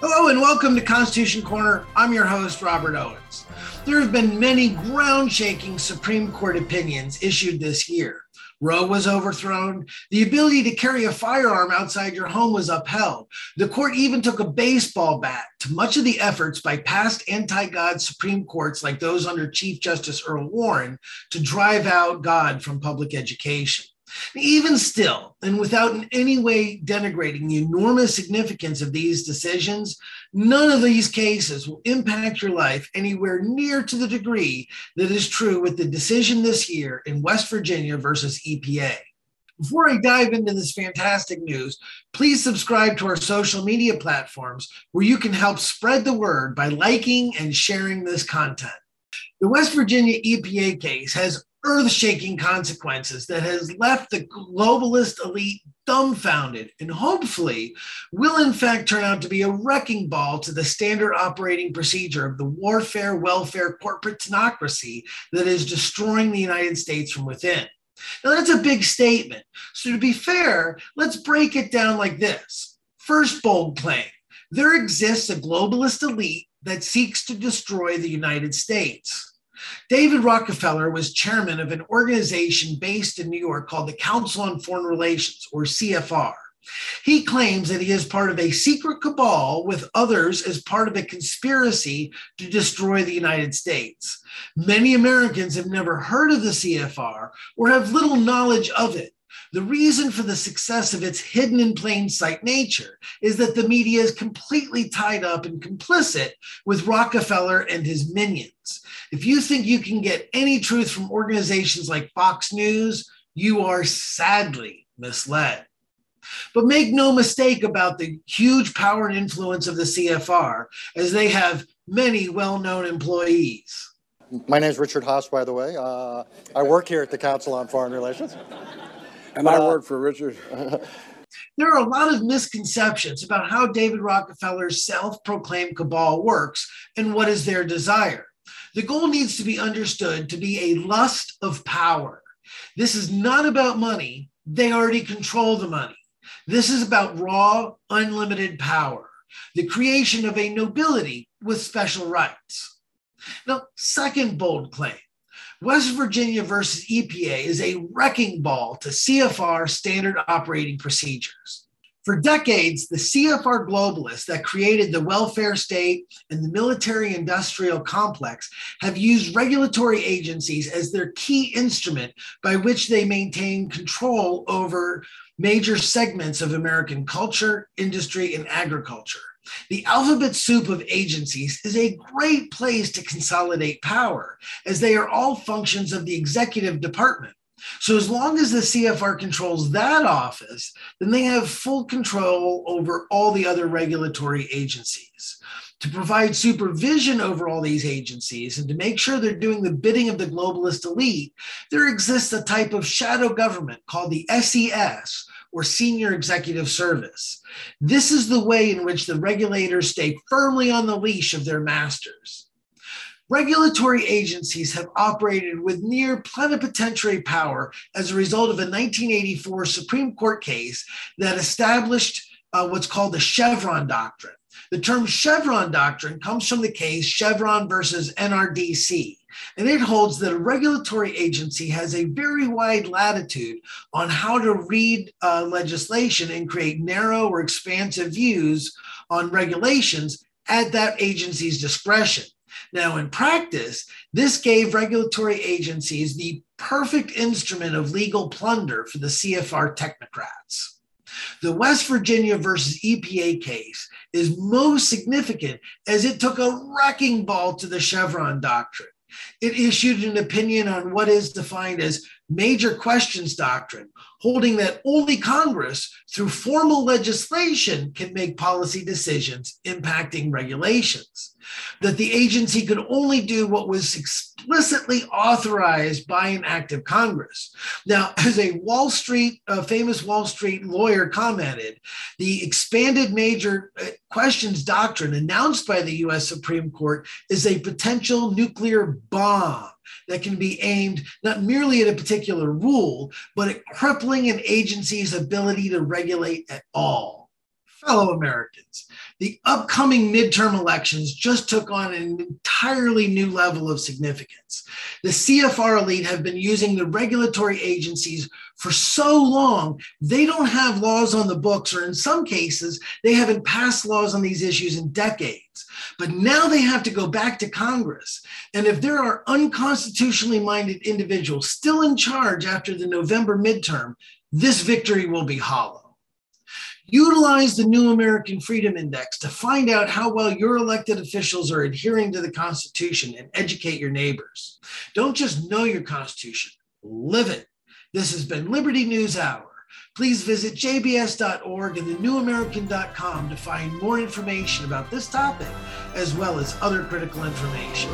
Hello and welcome to Constitution Corner. I'm your host, Robert Owens. There have been many ground shaking Supreme Court opinions issued this year. Roe was overthrown. The ability to carry a firearm outside your home was upheld. The court even took a baseball bat to much of the efforts by past anti God Supreme Courts, like those under Chief Justice Earl Warren, to drive out God from public education. Even still, and without in any way denigrating the enormous significance of these decisions, none of these cases will impact your life anywhere near to the degree that is true with the decision this year in West Virginia versus EPA. Before I dive into this fantastic news, please subscribe to our social media platforms where you can help spread the word by liking and sharing this content. The West Virginia EPA case has earth shaking consequences that has left the globalist elite dumbfounded and hopefully will, in fact, turn out to be a wrecking ball to the standard operating procedure of the warfare, welfare, corporate technocracy that is destroying the United States from within. Now, that's a big statement. So, to be fair, let's break it down like this. First bold claim there exists a globalist elite that seeks to destroy the United States. David Rockefeller was chairman of an organization based in New York called the Council on Foreign Relations, or CFR. He claims that he is part of a secret cabal with others as part of a conspiracy to destroy the United States. Many Americans have never heard of the CFR or have little knowledge of it. The reason for the success of its hidden in plain sight nature is that the media is completely tied up and complicit with Rockefeller and his minions. If you think you can get any truth from organizations like Fox News, you are sadly misled. But make no mistake about the huge power and influence of the CFR, as they have many well known employees. My name is Richard Haass, by the way. Uh, I work here at the Council on Foreign Relations. And I work for Richard. there are a lot of misconceptions about how David Rockefeller's self proclaimed cabal works and what is their desire. The goal needs to be understood to be a lust of power. This is not about money, they already control the money. This is about raw, unlimited power, the creation of a nobility with special rights. Now, second bold claim West Virginia versus EPA is a wrecking ball to CFR standard operating procedures. For decades, the CFR globalists that created the welfare state and the military industrial complex have used regulatory agencies as their key instrument by which they maintain control over major segments of American culture, industry, and agriculture. The alphabet soup of agencies is a great place to consolidate power, as they are all functions of the executive department. So, as long as the CFR controls that office, then they have full control over all the other regulatory agencies. To provide supervision over all these agencies and to make sure they're doing the bidding of the globalist elite, there exists a type of shadow government called the SES, or Senior Executive Service. This is the way in which the regulators stay firmly on the leash of their masters. Regulatory agencies have operated with near plenipotentiary power as a result of a 1984 Supreme Court case that established uh, what's called the Chevron Doctrine. The term Chevron Doctrine comes from the case Chevron versus NRDC, and it holds that a regulatory agency has a very wide latitude on how to read uh, legislation and create narrow or expansive views on regulations at that agency's discretion. Now, in practice, this gave regulatory agencies the perfect instrument of legal plunder for the CFR technocrats. The West Virginia versus EPA case is most significant as it took a wrecking ball to the Chevron doctrine. It issued an opinion on what is defined as major questions doctrine, holding that only Congress, through formal legislation, can make policy decisions impacting regulations that the agency could only do what was explicitly authorized by an act of Congress. Now, as a Wall Street, a famous Wall Street lawyer commented, the expanded major questions doctrine announced by the US Supreme Court is a potential nuclear bomb that can be aimed not merely at a particular rule, but at crippling an agency's ability to regulate at all. Fellow Americans, the upcoming midterm elections just took on an entirely new level of significance. The CFR elite have been using the regulatory agencies for so long, they don't have laws on the books, or in some cases, they haven't passed laws on these issues in decades. But now they have to go back to Congress. And if there are unconstitutionally minded individuals still in charge after the November midterm, this victory will be hollow. Utilize the New American Freedom Index to find out how well your elected officials are adhering to the Constitution and educate your neighbors. Don't just know your Constitution, live it. This has been Liberty News Hour. Please visit jbs.org and thenewamerican.com to find more information about this topic, as well as other critical information.